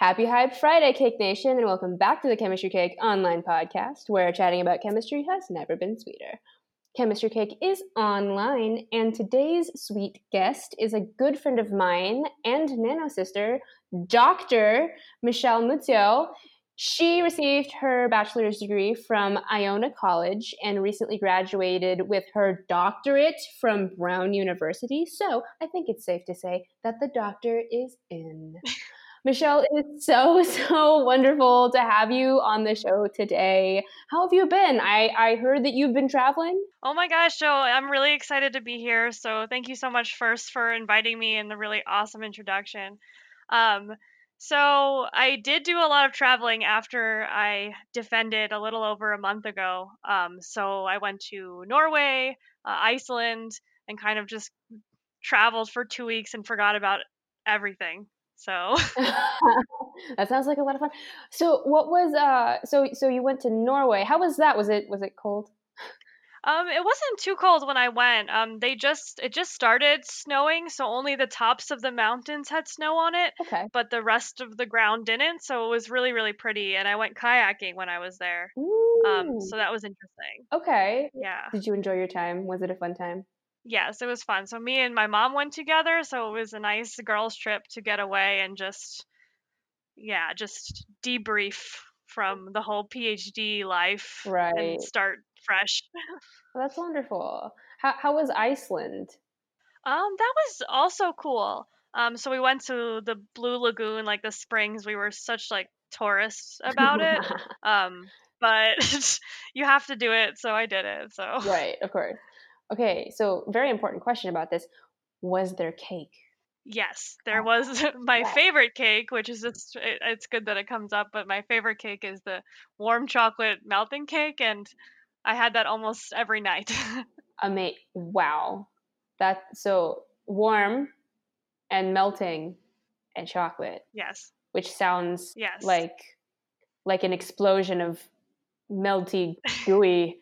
Happy Hype Friday, Cake Nation, and welcome back to the Chemistry Cake online podcast where chatting about chemistry has never been sweeter. Chemistry Cake is online, and today's sweet guest is a good friend of mine and nano sister, Dr. Michelle Muzio. She received her bachelor's degree from Iona College and recently graduated with her doctorate from Brown University. So I think it's safe to say that the doctor is in. Michelle, it's so, so wonderful to have you on the show today. How have you been? I, I heard that you've been traveling. Oh my gosh, Joe, I'm really excited to be here. So thank you so much first for inviting me and the really awesome introduction. Um, so I did do a lot of traveling after I defended a little over a month ago. Um, so I went to Norway, uh, Iceland, and kind of just traveled for two weeks and forgot about everything. So that sounds like a lot of fun. So what was uh so so you went to Norway. How was that? Was it was it cold? Um, it wasn't too cold when I went. Um, they just it just started snowing, so only the tops of the mountains had snow on it. Okay. But the rest of the ground didn't, so it was really really pretty. And I went kayaking when I was there. Ooh. Um, so that was interesting. Okay. Yeah. Did you enjoy your time? Was it a fun time? Yes, it was fun. So me and my mom went together, so it was a nice girls trip to get away and just yeah, just debrief from the whole PhD life Right. and start fresh. That's wonderful. How how was Iceland? Um, that was also cool. Um, so we went to the Blue Lagoon, like the springs. We were such like tourists about it. Um, but you have to do it, so I did it. So right, of course. Okay, so very important question about this. Was there cake? yes, there was my favorite cake, which is just it's good that it comes up, but my favorite cake is the warm chocolate melting cake, and I had that almost every night. Ama- wow. That so warm and melting and chocolate, yes, which sounds yes. like like an explosion of melty, gooey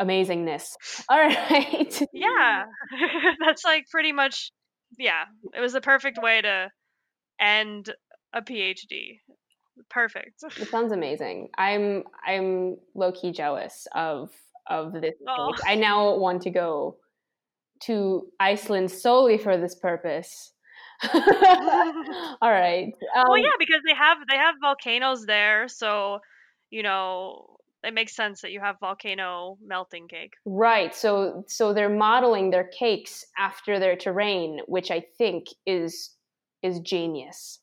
amazingness. All right. Yeah, that's like pretty much, yeah, it was the perfect way to end a PhD. Perfect. It sounds amazing. I'm I'm low key jealous of of this Oh. I now want to go to Iceland solely for this purpose. All right. Um, well, yeah, because they have they have volcanoes there, so you know it makes sense that you have volcano melting cake. Right. So so they're modeling their cakes after their terrain, which I think is is genius.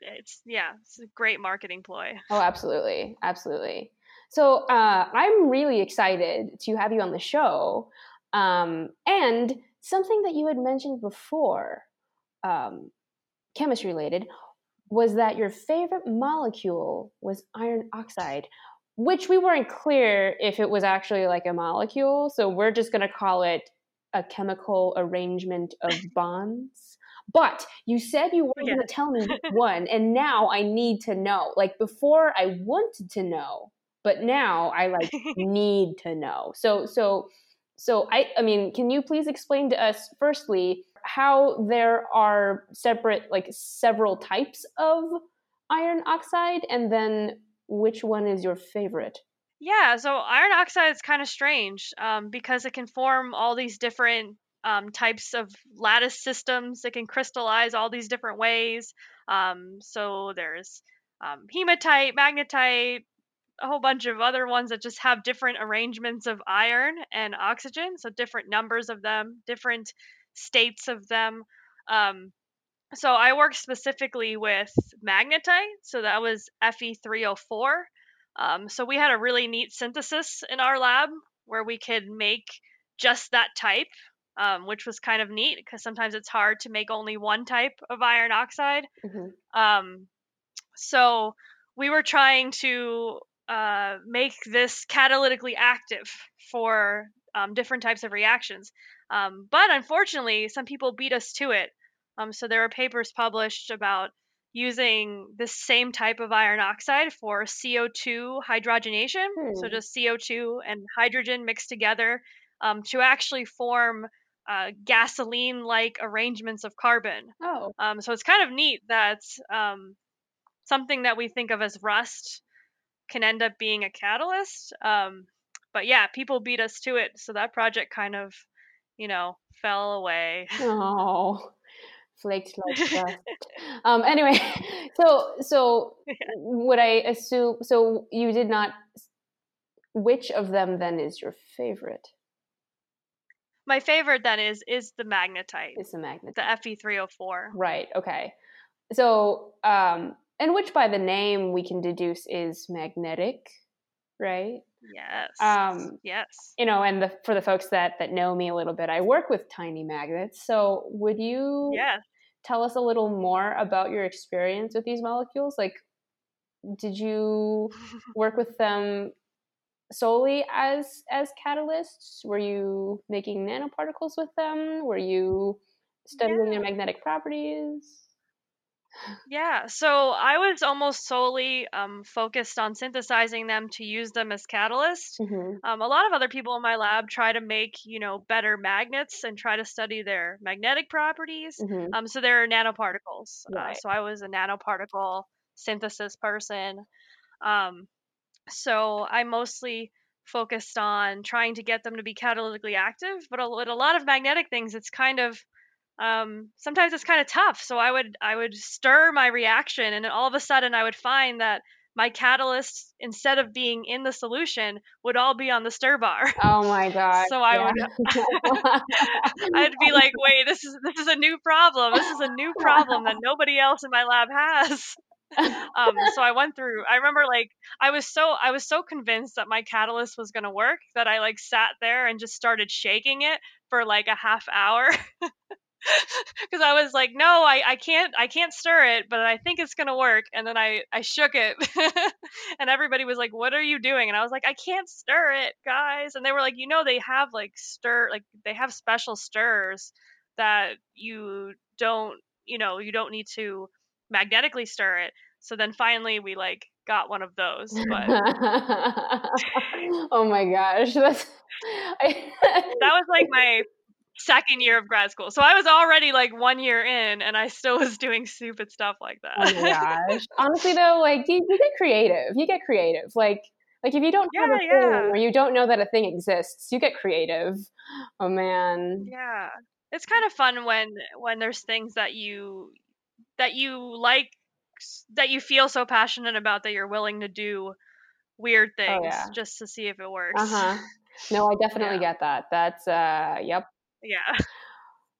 It's yeah, it's a great marketing ploy. Oh, absolutely, absolutely. So uh, I'm really excited to have you on the show, um, and something that you had mentioned before, um, chemistry related, was that your favorite molecule was iron oxide, which we weren't clear if it was actually like a molecule. So we're just gonna call it a chemical arrangement of bonds. But you said you weren't Yeah. going to tell me one, and now I need to know. Like before, I wanted to know, but now I like need to know. So, so, so I, I mean, can you please explain to us, firstly, how there are separate, like several types of iron oxide, and then which one is your favorite? Yeah, so iron oxide is kind of strange um, because it can form all these different um, types of lattice systems. It can crystallize all these different ways. Um, so there's um, hematite, magnetite, a whole bunch of other ones that just have different arrangements of iron and oxygen. So different numbers of them, different states of them. Um, so I worked specifically with magnetite. So that was Fe3O4. Um, so we had a really neat synthesis in our lab where we could make just that type, um, which was kind of neat because sometimes it's hard to make only one type of iron oxide. Mhm. Um, so we were trying to uh, make this catalytically active for um, different types of reactions. Um, but unfortunately, some people beat us to it. Um, so there were papers published about using the same type of iron oxide for CO2 hydrogenation. So Hmm. just CO2 and hydrogen mixed together um, to actually form uh, gasoline like arrangements of carbon. Oh, Um, so it's kind of neat that um, something that we think of as rust can end up being a catalyst. Um, but yeah, people beat us to it, so that project kind of, you know, fell away. Oh, flaked like dust. um, anyway, so so yeah. would I assume? So you did not. Which of them then is your favorite? My favorite then is is the magnetite. It's the magnetite. The Fe three hundred four. Right. Okay. So, um, and which by the name we can deduce is magnetic, right? Yes. Um, yes. You know, and the, for the folks that that know me a little bit, I work with tiny magnets. So, would you yes. Tell us a little more about your experience with these molecules? Like, did you work with them solely as as catalysts? Were you making nanoparticles with them? Were you studying yeah. their magnetic properties? Yeah, so I was almost solely um, focused on synthesizing them to use them as catalysts. Mm-hmm. Um, a lot of other people in my lab try to make, you know, better magnets and try to study their magnetic properties. Mm-hmm. Um, so they're nanoparticles. Uh, so I was a nanoparticle synthesis person. Um, so I mostly focused on trying to get them to be catalytically active. But a, with a lot of magnetic things, it's kind of um, sometimes it's kind of tough. So I would I would stir my reaction, and then all of a sudden I would find that my catalyst, instead of being in the solution, would all be on the stir bar. Oh my god! So I would I'd be like, wait, this is this is a new problem. This is a new problem that nobody else in my lab has. um, so I went through. I remember like I was so I was so convinced that my catalyst was gonna work that I like sat there and just started shaking it for like a half hour because I was like, no, I, I can't I can't stir it, but I think it's gonna work. And then I I shook it, and everybody was like, what are you doing? And I was like, I can't stir it, guys. And they were like, you know, they have like stir like they have special stirs that you don't you know you don't need to magnetically stir it. So then finally we like got one of those. But oh my gosh, that's I... that was like my second year of grad school. So I was already like one year in and I still was doing stupid stuff like that. oh my gosh. Honestly though, like you, you get creative. You get creative. Like like if you don't have Yeah, a thing yeah. or you don't know that a thing exists, you get creative. Oh man. Yeah. It's kind of fun when when there's things that you that you like that you feel so passionate about that you're willing to do weird things Oh yeah. just to see if it works. Uh-huh. No, I definitely Yeah. get that. That's uh yep. Yeah.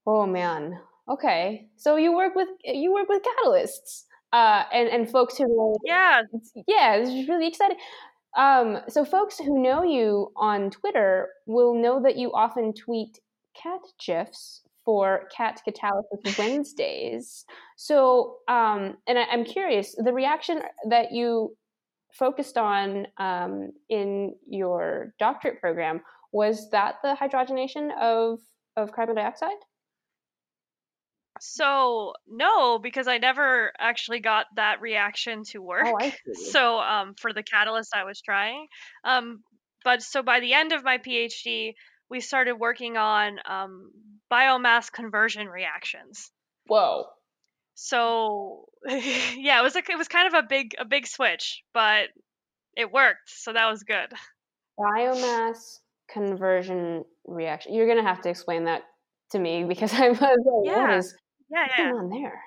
Oh man. Okay. So you work with you work with catalysts. Uh and and folks who know Yeah. yeah, this is really exciting. Um, so folks who know you on Twitter will know that you often tweet cat gifs for Cat Catalysis Wednesdays. So, um, and I, I'm curious, the reaction that you focused on um, in your doctorate program was that the hydrogenation of of carbon dioxide? So, no, because I never actually got that reaction to work. Oh, I see. So, um, for the catalyst I was trying. Um, but so by the end of my PhD, we started working on um, biomass conversion reactions. Whoa. So, yeah, it was like it was kind of a big a big switch, but it worked, so that was good. Biomass conversion reaction. You're gonna have to explain that to me because I was like, Yeah, is yeah, yeah. going on there?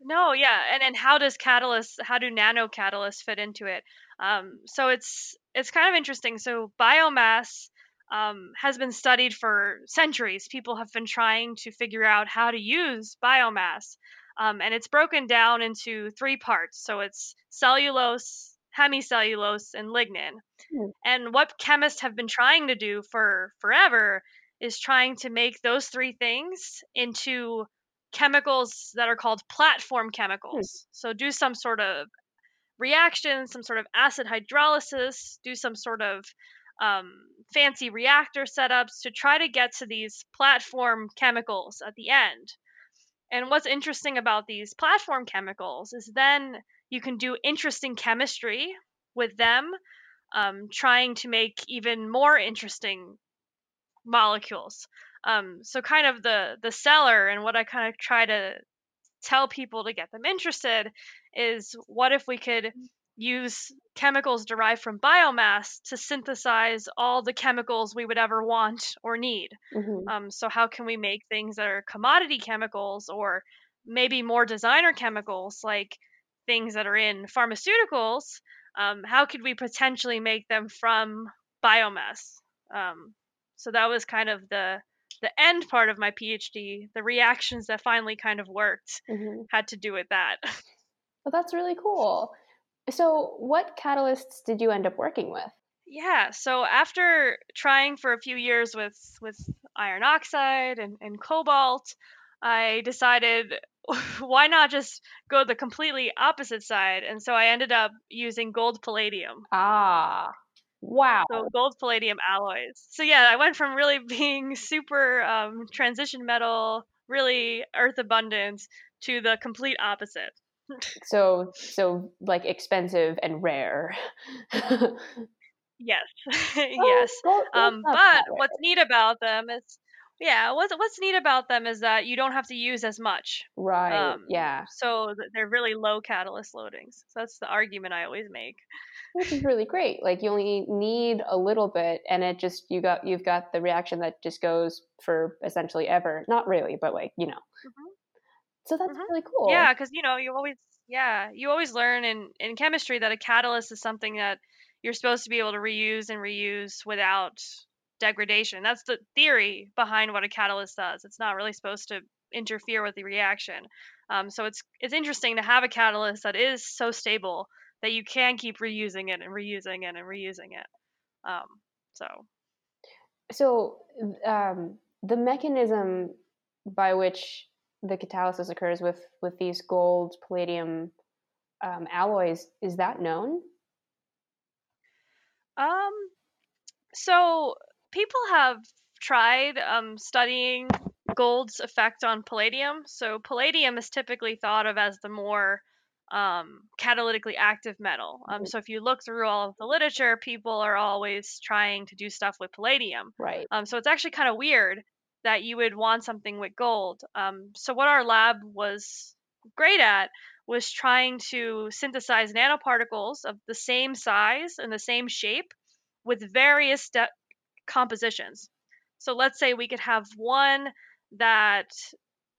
No, yeah, and and how does catalyst, how do nano catalysts fit into it? Um, so it's it's kind of interesting. So biomass um, has been studied for centuries. People have been trying to figure out how to use biomass, um, and it's broken down into three parts. So it's cellulose, hemicellulose, and lignin. Hmm. And what chemists have been trying to do for forever is trying to make those three things into chemicals that are called platform chemicals. So do some sort of reaction, some sort of acid hydrolysis, do some sort of um, fancy reactor setups to try to get to these platform chemicals at the end. And what's interesting about these platform chemicals is then you can do interesting chemistry with them, um, trying to make even more interesting molecules. Um, so kind of the the seller and what I kind of try to tell people to get them interested is what if we could use chemicals derived from biomass to synthesize all the chemicals we would ever want or need. Mm-hmm. Um, so, how can we make things that are commodity chemicals or maybe more designer chemicals, like things that are in pharmaceuticals? Um, how could we potentially make them from biomass? Um, so that was kind of the the end part of my PhD. The reactions that finally kind of worked Mm-hmm. had to do with that. Well, that's really cool. So, what catalysts did you end up working with? Yeah, so after trying for a few years with with iron oxide and, and cobalt, I decided why not just go the completely opposite side? And so I ended up using gold palladium. Ah, wow. So gold palladium alloys. So yeah, I went from really being super um, transition metal, really earth abundant, to the complete opposite. So, so like expensive and rare. Yes, Oh, yes. Um, but what's neat about them is, yeah, what's what's neat about them is that you don't have to use as much. Right. Um, yeah. so they're really low catalyst loadings. So that's the argument I always make. Which is really great. Like you only need a little bit, and it just you got you've got the reaction that just goes for essentially ever. Not really, but like you know. Mhm. So that's Mhm. really cool. Yeah, because you know you always yeah you always learn in in chemistry that a catalyst is something that you're supposed to be able to reuse and reuse without degradation. That's the theory behind what a catalyst does. It's not really supposed to interfere with the reaction. Um, so it's it's interesting to have a catalyst that is so stable that you can keep reusing it and reusing it and reusing it. Um, so So um, the mechanism by which the catalysis occurs with with these gold palladium um, alloys is that known? Um, so people have tried um, studying gold's effect on palladium. So palladium is typically thought of as the more um, catalytically active metal. Um, so if you look through all of the literature, people are always trying to do stuff with palladium. Right. Um, so it's actually kind of weird that you would want something with gold. Um, so what our lab was great at was trying to synthesize nanoparticles of the same size and the same shape with various de- compositions. So let's say we could have one that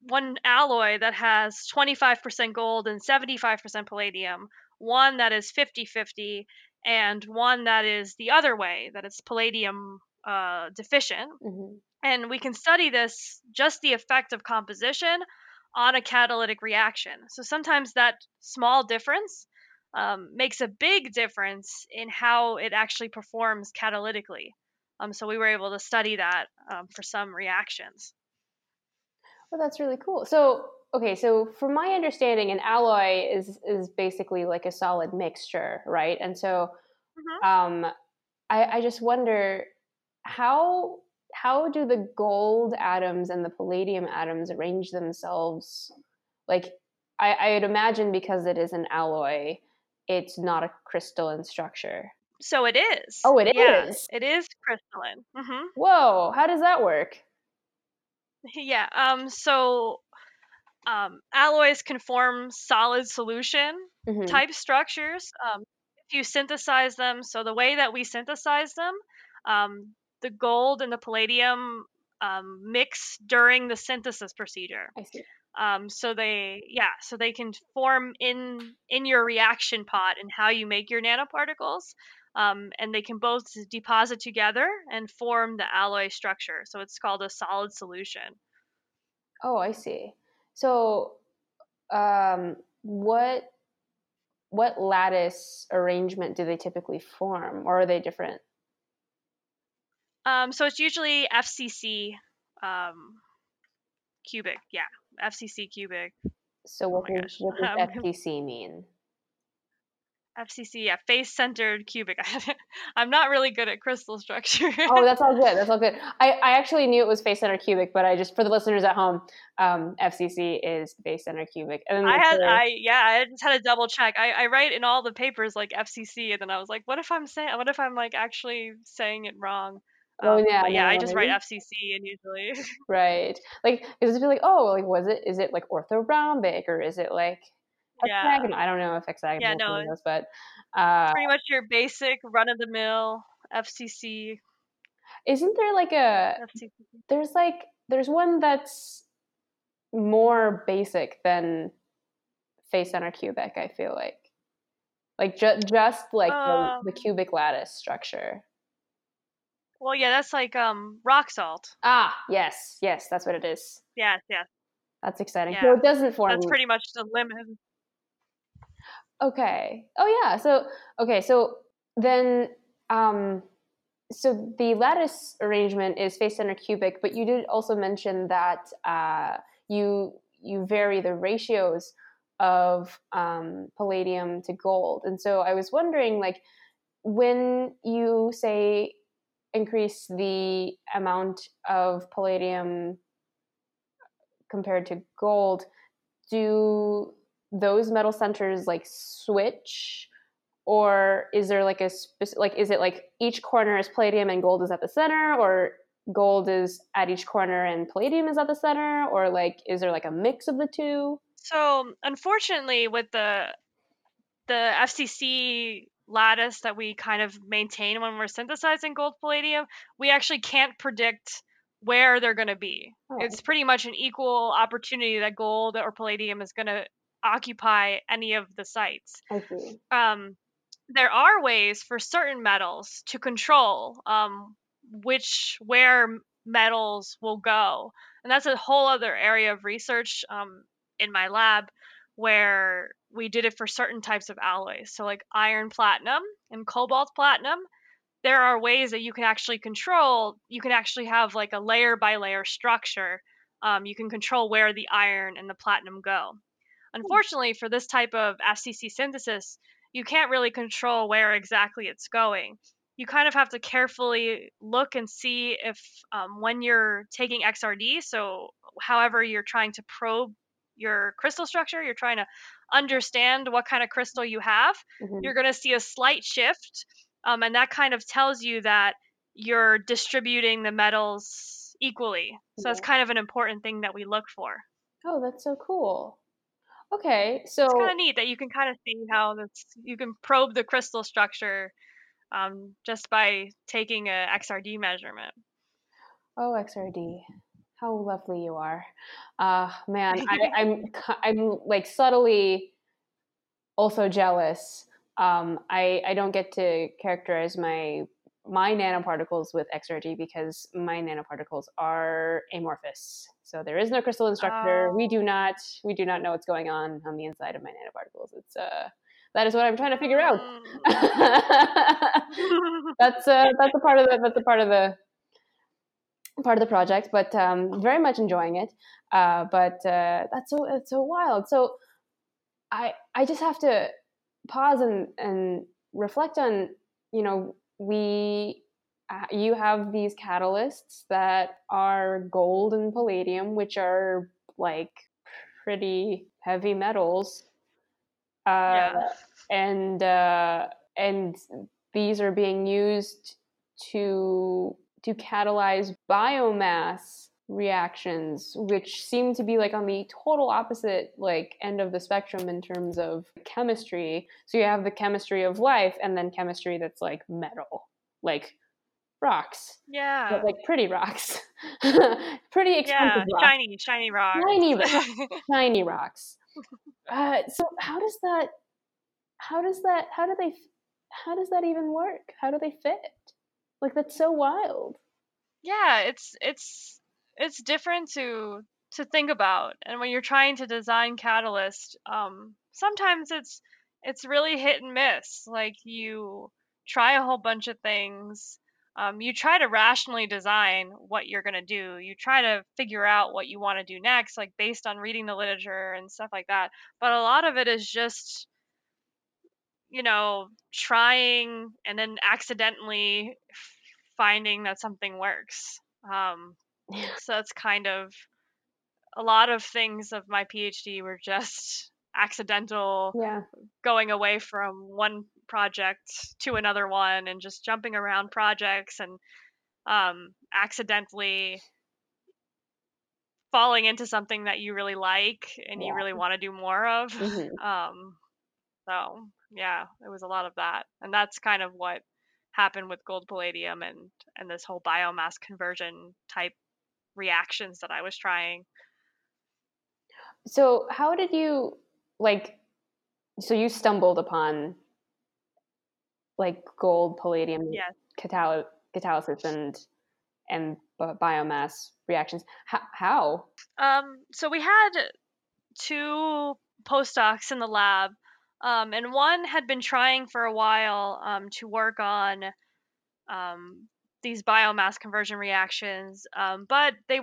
one alloy that has 25% gold and 75% palladium, one that is 50-50 and one that is the other way that it's palladium uh, deficient hmm and we can study this just the effect of composition on a catalytic reaction. So sometimes that small difference um, makes a big difference in how it actually performs catalytically. Um, so we were able to study that um, for some reactions. Well, that's really cool. So, okay, so from my understanding, an alloy is is basically like a solid mixture, right? And so, Mhm. um, I, I just wonder how how do the gold atoms and the palladium atoms arrange themselves? Like, I, I'd imagine because it is an alloy, it's not a crystalline structure. So it is. Oh, it yeah, is? It is crystalline. hmm Whoa, how does that work? Yeah. Um. So, um, alloys can form solid solution Mhm. type structures um, if you synthesize them. So the way that we synthesize them, um, the gold and the palladium um, mix during the synthesis procedure. I see. Um, so they, yeah, so they can form in in your reaction pot and how you make your nanoparticles. Um, and they can both deposit together and form the alloy structure. So it's called a solid solution. Oh, I see. So, um, what what lattice arrangement do they typically form, or are they different? Um, so it's usually FCC um, cubic. Yeah, FCC cubic. So, what Oh does, what does Um, FTC mean? FCC, yeah, face centered cubic. I'm not really good at crystal structure. Oh, that's all good. That's all good. I, I actually knew it was face centered cubic, but I just for the listeners at home, um, FCC is face centered cubic. And I had, I yeah, I just had to double check. I, I write in all the papers like FCC, and then I was like, what if I'm saying, what if I'm like actually saying it wrong? Oh, Um, yeah, yeah, no, I just maybe. write FCC, and usually right, like it like oh, like was it is it like orthorhombic or is it like Yeah. hexagonal. I don't know if hexagonal Yeah, no, those, but uh, Pretty much your basic run of the mill FCC. isn't there like a FCC. there's like there's one that's more basic than face center cubic. I feel like like ju- just like the, the Um, cubic lattice structure. Well, yeah, that's like um rock salt. Ah, yes, yes, that's what it is. Yes, yes. That's exciting. So it doesn't form. That's pretty much the limit. Okay. Oh yeah. So okay. So then, um, so the lattice arrangement is face center cubic, but you did also mention that uh, you you vary the ratios of um, palladium to gold, and so I was wondering, like, when you say increase the amount of palladium compared to gold, do those metal centers like switch? Or is there like a specific like is it like each corner is palladium and gold is at the center or gold is at each corner and palladium is at the center? Or like is there like a mix of the two? So, unfortunately, with the the FCC lattice that we kind of maintain when we're synthesizing gold palladium, we actually can't predict where they're going to be. Oh. It's pretty much an equal opportunity that gold or palladium is going to occupy any of the sites. i see um, there are ways for certain metals to control um, which where metals will go, and that's a whole other area of research um, in my lab where we did it for certain types of alloys. So like iron platinum and cobalt platinum, there are ways that you can actually control. You can actually have like a layer by layer structure. Um, you can control where the iron and the platinum go. Unfortunately, for this type of FCC synthesis, you can't really control where exactly it's going. You kind of have to carefully look and see if, um, when you're taking XRD, so however you're trying to probe your crystal structure, you're trying to understand what kind of crystal you have, Mhm. you're going to see a slight shift. Um, and that kind of tells you that you're distributing the metals equally. So that's kind of an important thing that we look for. oh that's so cool okay so it's kind of neat that you can kind of see how this you can probe the crystal structure um, just by taking a XRD measurement. oh xrd how lovely you are. Uh man I, i'm i'm like subtly also jealous. Um i i don't get to characterize my my nanoparticles with xrd because my nanoparticles are amorphous. So there is no crystalline structure we do Oh. not we do not know what's going on on the inside of my nanoparticles. It's uh that is what i'm trying to figure out. Mm. that's uh that's a part of the that's a part of the part of the project but um very much enjoying it. Uh but uh that's so it's so wild. So i i just have to pause and and reflect on you know we uh, you have these catalysts that are gold and palladium which are like pretty heavy metals. Uh yeah. and uh, and these are being used to to catalyze biomass reactions which seem to be like on the total opposite like end of the spectrum in terms of chemistry so you have the chemistry of life and then chemistry that's like metal like rocks Yeah. like pretty rocks pretty Yeah. expensive rocks Shiny, shiny rocks. Shiny shiny rocks. Uh, so how does that? How does that? How do they? How does that even work? How do they fit? Like that's so wild. yeah, it's it's it's different to to think about. And when you're trying to design Catalyst, um, sometimes it's it's really hit and miss. Like you try a whole bunch of things. Um, you try to rationally design what you're gonna do. You try to figure out what you want to do next, like based on reading the literature and stuff like that. But a lot of it is just you know, trying and then accidentally finding that something works. Um, so that's kind of a lot of things of my PhD were just accidental Yeah. going away from one project to another one and just jumping around projects and um, accidentally falling into something that you really like and you really want to do more of. Mhm. Um, so yeah, it was a lot of that, and that's kind of what happened with gold palladium and and this whole biomass conversion type reactions that I was trying. So, how did you like? So you stumbled upon like gold, palladium, Yes. catal- catalysis, and and b- biomass reactions. H- how? Um, so we had two postdocs in the lab, um, and one had been trying for a while um, to work on um, these biomass conversion reactions, um, but they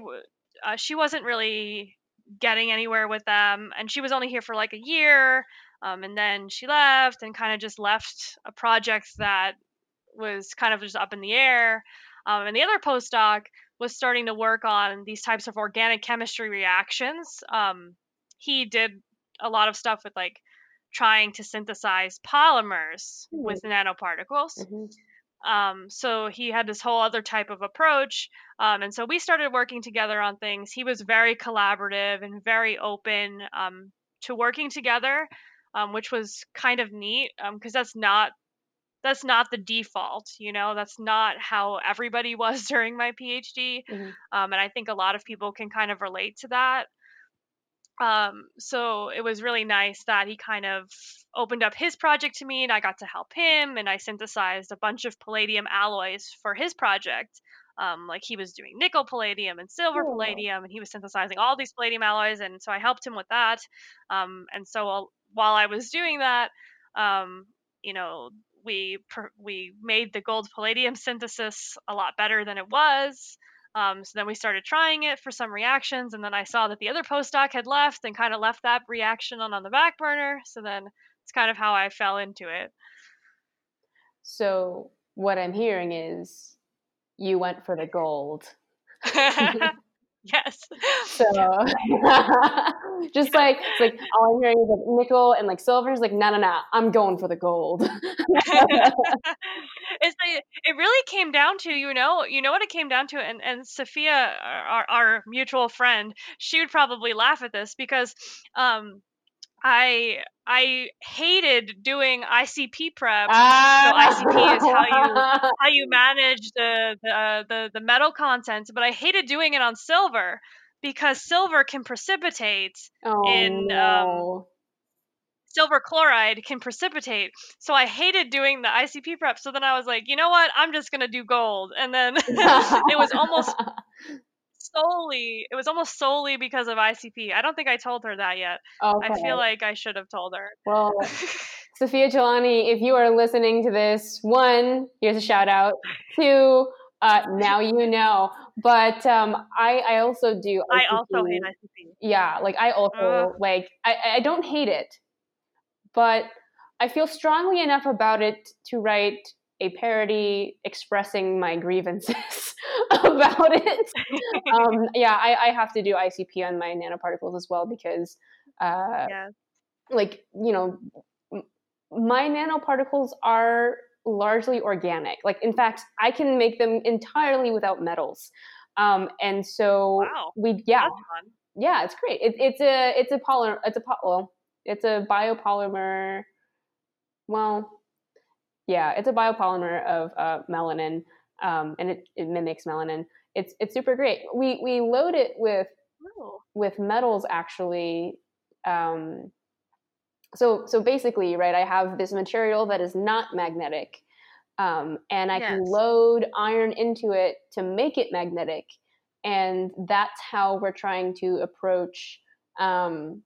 uh, she wasn't really getting anywhere with them, and she was only here for like a year, um, and then she left and kind of just left a project that was kind of just up in the air. Um, and the other postdoc was starting to work on these types of organic chemistry reactions. He did a lot of stuff with like trying to synthesize polymers Hmm. with nanoparticles. Mhm. Um, so he had this whole other type of approach. Um, and so we started working together on things. He was very collaborative and very open um, to working together, um, which was kind of neat because that's not that's not the default. You know, that's not how everybody was during my PhD. Mhm. Um, and I think a lot of people can kind of relate to that. Um, so it was really nice that he kind of opened up his project to me and I got to help him and I synthesized a bunch of palladium alloys for his project. Um, like he was doing nickel palladium and silver Cool. palladium and he was synthesizing all these palladium alloys and so I helped him with that. Um, and so while- while I was doing that, um, you know, we we made the gold palladium synthesis a lot better than it was. Um, so then we started trying it for some reactions, and then I saw that the other postdoc had left and kind of left that reaction on on the back burner. So then it's kind of how I fell into it. So what I'm hearing is you went for the gold. yes. So just like it's like all I'm hearing is like nickel and like silver is like no no no I'm going for the gold. it's like, it really came down to you know you know what it came down to and and Sophia our, our mutual friend she would probably laugh at this because um I I hated doing ICP prep ah, ICP is how you- how you manage the the, uh, the the metal content, but I hated doing it on silver because silver can precipitate. oh, in, um, no. Silver chloride can precipitate. So I hated doing the ICP prep. So then I was like, you know what? I'm just gonna do gold. And then it was almost solely it was almost solely because of ICP. I don't think I told her that yet. okay. I feel like I should have told her. well Sophia Jelani, if you are listening to this, one, here's a shout out. Two, uh, now you know. But um, I, I also do. I also hate ICP. Yeah, like I also Ugh. like I, I don't hate it, but I feel strongly enough about it to write a parody expressing my grievances about it. um, yeah, I, I have to do ICP on my nanoparticles as well because uh, yeah. like you know m- my nanoparticles are largely organic like in fact i can make them entirely without metals um, and so Wow. we yeah yeah it's great it, it's a it's a polymer it's a po- well it's a biopolymer well yeah it's a biopolymer of uh, melanin um, and it, it mimics melanin it's it's super great we we load it with Ooh. with metals actually um, so so basically right i have this material that is not magnetic um, and i can load iron into it to make it magnetic and that's how we're trying to approach um,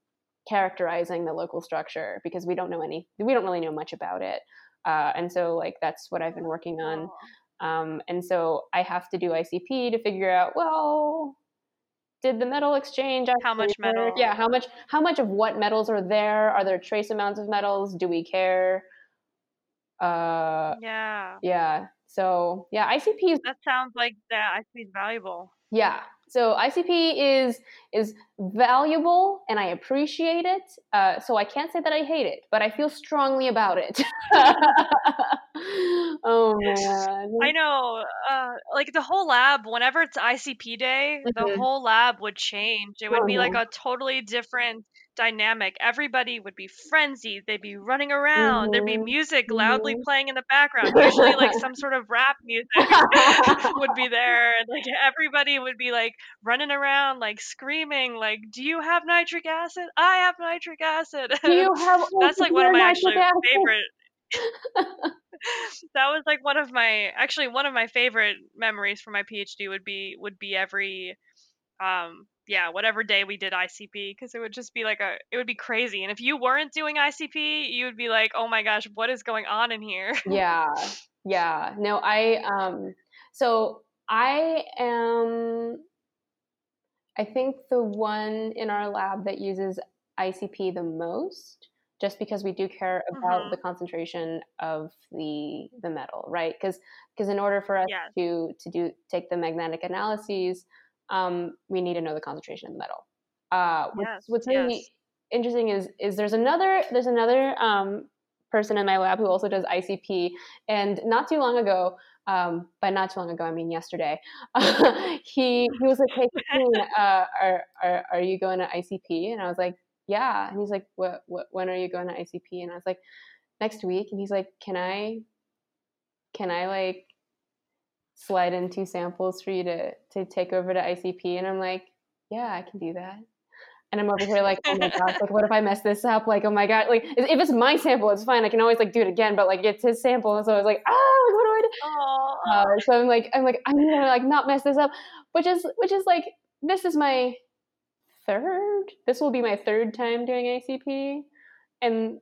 characterizing the local structure because we don't know any we don't really know much about it uh, and so like that's what i've been working on Oh. Um, and so I have to do ICP to figure out, well, did the metal exchange How much metal? Yeah, how much how much of what metals are there? Are there trace amounts of metals? Do we care? Uh, Yeah. yeah. So yeah, ICP is That sounds like that ICP is valuable. yeah. So ICP is is valuable and I appreciate it. Uh, so I can't say that I hate it, but I feel strongly about it. oh man. I know uh, like the whole lab, whenever it's ICP day, the Mhm. whole lab would change. It would Oh, be like a totally different dynamic. Everybody would be frenzied. They'd be running around. There'd be Mhm. music loudly Mhm. playing in the background. Usually, like some sort of rap music would be there, and like everybody would be like running around, like screaming, like, "Do you have nitric acid? I have nitric acid." Do you have That's like one of my actually acid? favorite that was like one of my actually one of my favorite memories for my PhD would be would be every um yeah whatever day we did ICP because it would just be like a it would be crazy and if you weren't doing ICP you would be like oh my gosh what is going on in here Yeah. Yeah. No, I um so I am I think the one in our lab that uses ICP the most just because we do care about hmm the concentration of the the metal, right? Because because in order for us to to do take the magnetic analyses, um, we need to know the concentration of the metal. Uh, what's yes what's really yes interesting is is there's another there's another um, person in my lab who also does ICP, and not too long ago. Um, by not too long ago, I mean yesterday. he he was like, "Hey, Christine, uh, are are are you going to ICP?" And I was like, yeah. And he's like, what, what, when are you going to ICP? And I was like, next week. And he's like, can I, can I like slide in two samples for you to, to take over to ICP? And I'm like, yeah, I can do that. And I'm over here like, oh my gosh, like what if I mess this up? Like, oh my god, like if it's my sample, it's fine. I can always like do it again, but like it's his sample, and so I was like, ah, like, what do I do? Uh, so I'm like, I'm like, I'm gonna like not mess this up, which is which is like this is my third. This will be my third time doing ICP, and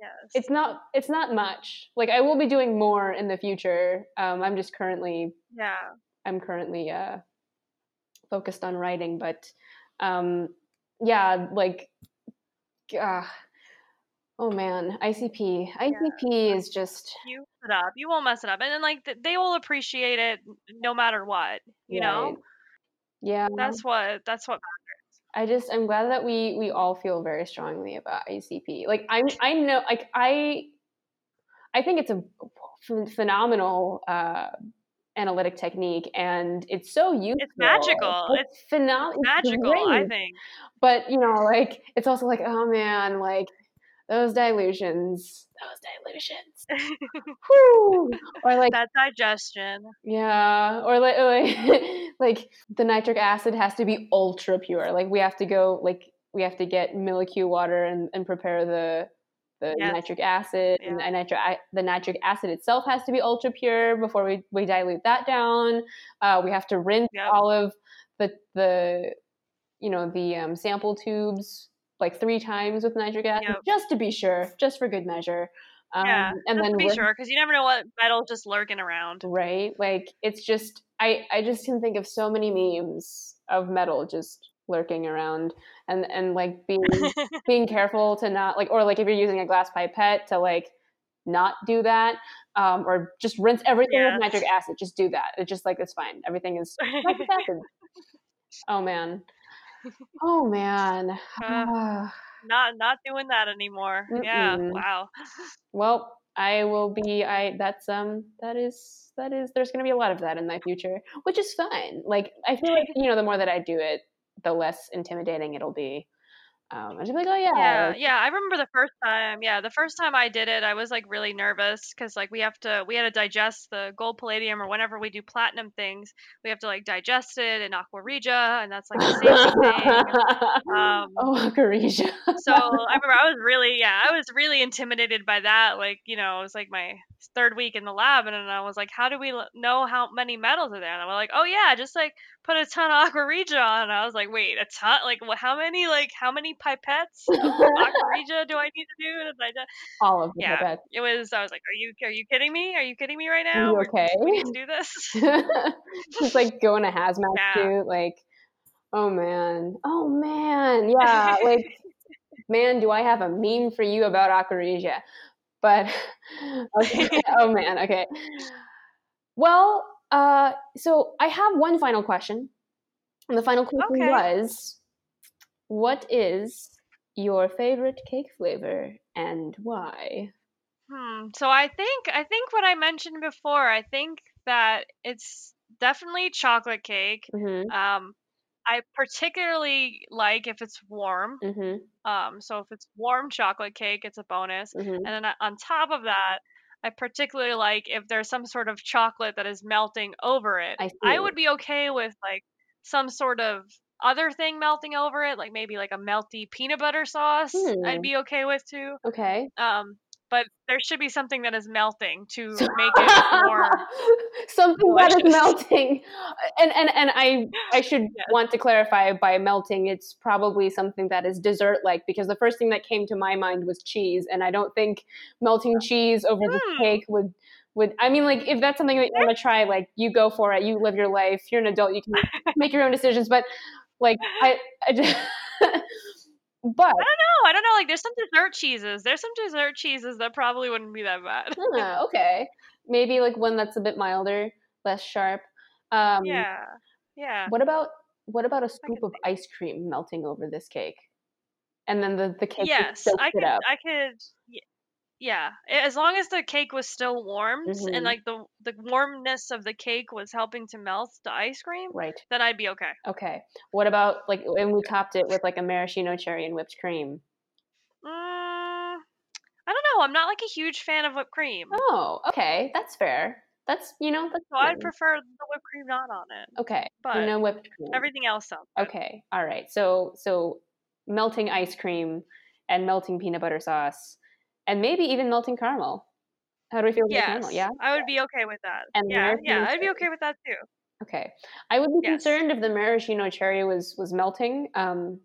yes it's not it's not much. Like I will be doing more in the future. Um, I'm just currently yeah I'm currently uh, focused on writing, but um, yeah, like uh, oh man, ICP yeah ICP is just you mess it up you won't mess it up and then like they will appreciate it no matter what you right. know Yeah, that's what that's what I just I'm glad that we we all feel very strongly about ICP. Like I'm I know like I I think it's a ph- phenomenal uh, analytic technique, and it's so useful. it's magical It's it's phenomenal. It's magical i think but you know, like it's also like, oh man, like those dilutions, those dilutions, or like that digestion. Yeah, or like like like the nitric acid has to be ultra pure. Like we have to go like we have to get Milli-Q water and, and prepare the the yes. nitric acid yeah. and the nitric the nitric acid itself has to be ultra pure before we, we dilute that down. Uh, we have to rinse yep. all of the the you know the um, sample tubes like three times with nitric acid yep just to be sure, just for good measure. Um, Yeah, and then be sure, because you never know what metal's just lurking around. right? Like it's just I I just can think of so many memes of metal just lurking around and and like being being careful to not like or like if you're using a glass pipette to like not do that um, or just rinse everything with nitric acid just do that it's just like it's fine everything is nitric acid oh man oh man uh, not not doing that anymore. Yeah. Mm-mm. Wow. well i will be i that's um that is that is there's going to be a lot of that in my future which is fine like i feel like you know the more that i do it the less intimidating it'll be um i just be like oh yeah, Yeah, yeah. I remember the first time. Yeah, the first time I did it, I was like really nervous because like we have to we had to digest the gold palladium or whenever we do platinum things, we have to like digest it in aqua regia, and that's like the safety thing. Um, oh Carisha. so I remember I was really yeah I was really intimidated by that like you know it was like my third week in the lab and then I was like how do we know how many metals are there and I'm like oh yeah just like put a ton of aqua regia on and I was like wait a ton like what how many like how many pipettes? Of do I need to do? And I just, all of the yeah. pipettes. it was I was like are you are you kidding me? Are you kidding me right Are now? you okay? we need to do this. Just like go in a hazmat suit, like, oh man, oh man, yeah, like, man, do I have a meme for you about aqua regia? But okay, oh man, okay. Well, uh, so I have one final question, and the final question Okay. was, what is your favorite cake flavor and why? Hmm. So I think I think what I mentioned before. I think that it's definitely chocolate cake. Mm-hmm. Um, I particularly like if it's warm. Mm-hmm. Um, so if it's warm chocolate cake, it's a bonus. Mm-hmm. And then on top of that, I particularly like if there's some sort of chocolate that is melting over it. I I would be okay with like some sort of other thing melting over it, like maybe like a melty peanut butter sauce. Hmm. I'd be okay with too. Okay. Um, but there should be something that is melting to make it more. Something that is melting, and and and I I should Yes. want to clarify by melting, it's probably something that is dessert like because the first thing that came to my mind was cheese, and I don't think melting cheese over the Hmm. cake would would. I mean, like if that's something that you want to try, like you go for it, you live your life, you're an adult, you can make your own decisions, but like I I just. But I don't know. I don't know. Like, there's some dessert cheeses. There's some dessert cheeses that probably wouldn't be that bad. huh, okay, maybe like one that's a bit milder, less sharp. Um, yeah, yeah. What about what about a scoop of ice cream melting over this cake, and then the the cake Yes, I could. I could. Yeah, as long as the cake was still warm Mhm. and like the the warmness of the cake was helping to melt the ice cream, Right. then I'd be okay. Okay. What about like and we topped it with like a maraschino cherry and whipped cream? Mm, I don't know. I'm not like a huge fan of whipped cream, Oh, okay, that's fair. That's you know that's so I'd prefer the whipped cream not on it. okay. But no whipped cream. everything else sounds good. Okay. All right. So so melting ice cream and melting peanut butter sauce and maybe even melting caramel. How do we feel about Yes, caramel? Yeah. I would be okay with that. And Yeah, maraschino yeah, I'd be okay with that too. Okay. I would be Yes. concerned if the maraschino cherry was was melting. Um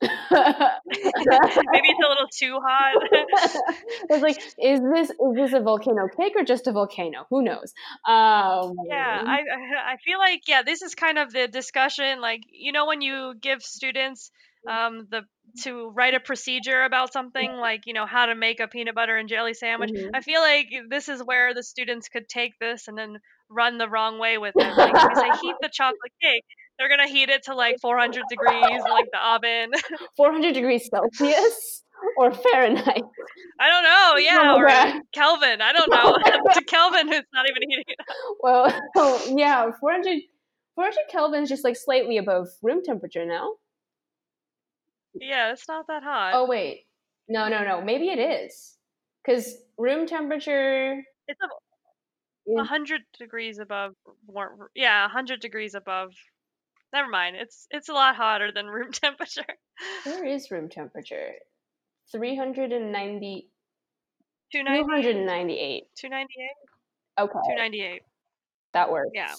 Maybe it's a little too hot. it's like, is this is this a volcano cake or just a volcano? Who knows? Um, Yeah, I I I feel like yeah, this is kind of the discussion. Like you know when you give students um the to write a procedure about something like you know how to make a peanut butter and jelly sandwich. Mhm. I feel like this is where the students could take this and then run the wrong way with it. Like if you say heat the chocolate cake, they're gonna heat it to like 400 degrees like the oven. 400 degrees Celsius or Fahrenheit? I don't know. Yeah, or. Kelvin. I don't know. to Kelvin, who's not even heating it. up. Well, yeah, 400 400 Kelvin is just like slightly above room temperature now. Yeah, it's not that hot. Oh wait, no, no, no. Maybe it is because room temperature. It's a hundred degrees above warm. Yeah, a hundred degrees above. Never mind. It's it's a lot hotter than room temperature. Where is room temperature? 390, 298. 298. 298. Okay, 298. that works. Yeah.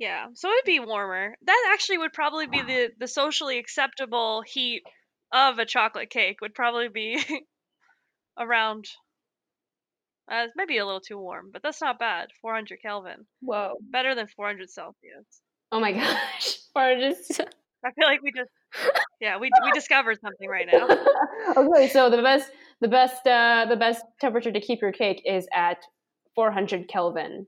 Yeah. So it'd be warmer. That actually would probably be the the socially acceptable heat of a chocolate cake. Would probably be around. Uh, maybe a little too warm, but that's not bad. 400 Kelvin, Whoa. better than 400 Celsius. Oh my gosh. Or just I feel like we just, yeah, we we discovered something right now. okay, so the best the best uh the best temperature to keep your cake is at 400 Kelvin.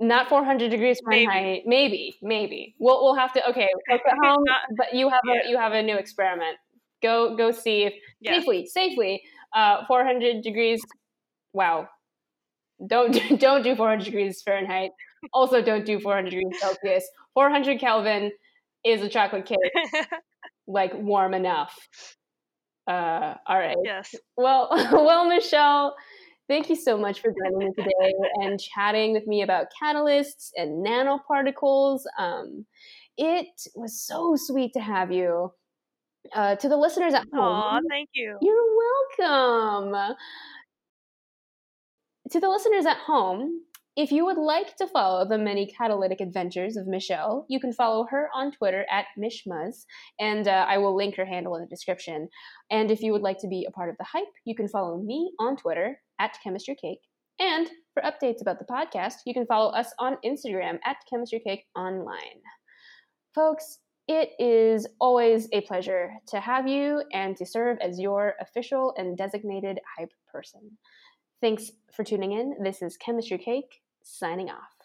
Not 400 degrees Maybe. Fahrenheit. Maybe, maybe. We'll we'll have to okay, folks at home, Not- but you have yeah. a you have a new experiment. Go go see if Yeah. safely, safely uh 400 degrees. Wow. Don't do, don't do 400 degrees Fahrenheit. Also don't do 400 degrees Celsius. 400 Kelvin is a chocolate cake like warm enough. Uh, all right. yes. Well, well, Michelle, thank you so much for joining me today and chatting with me about catalysts and nanoparticles. Um, it was so sweet to have you. Uh, to the listeners at home, thank you. you're welcome. To the listeners at home, if you would like to follow the many catalytic adventures of Michelle, you can follow her on Twitter at Mishmuz, and uh, I will link her handle in the description. And if you would like to be a part of the hype, you can follow me on Twitter at ChemistryCake. And for updates about the podcast, you can follow us on Instagram at Chemistry Cake Online. Folks, it is always a pleasure to have you and to serve as your official and designated hype person. Thanks for tuning in. This is Chemistry Cake signing off.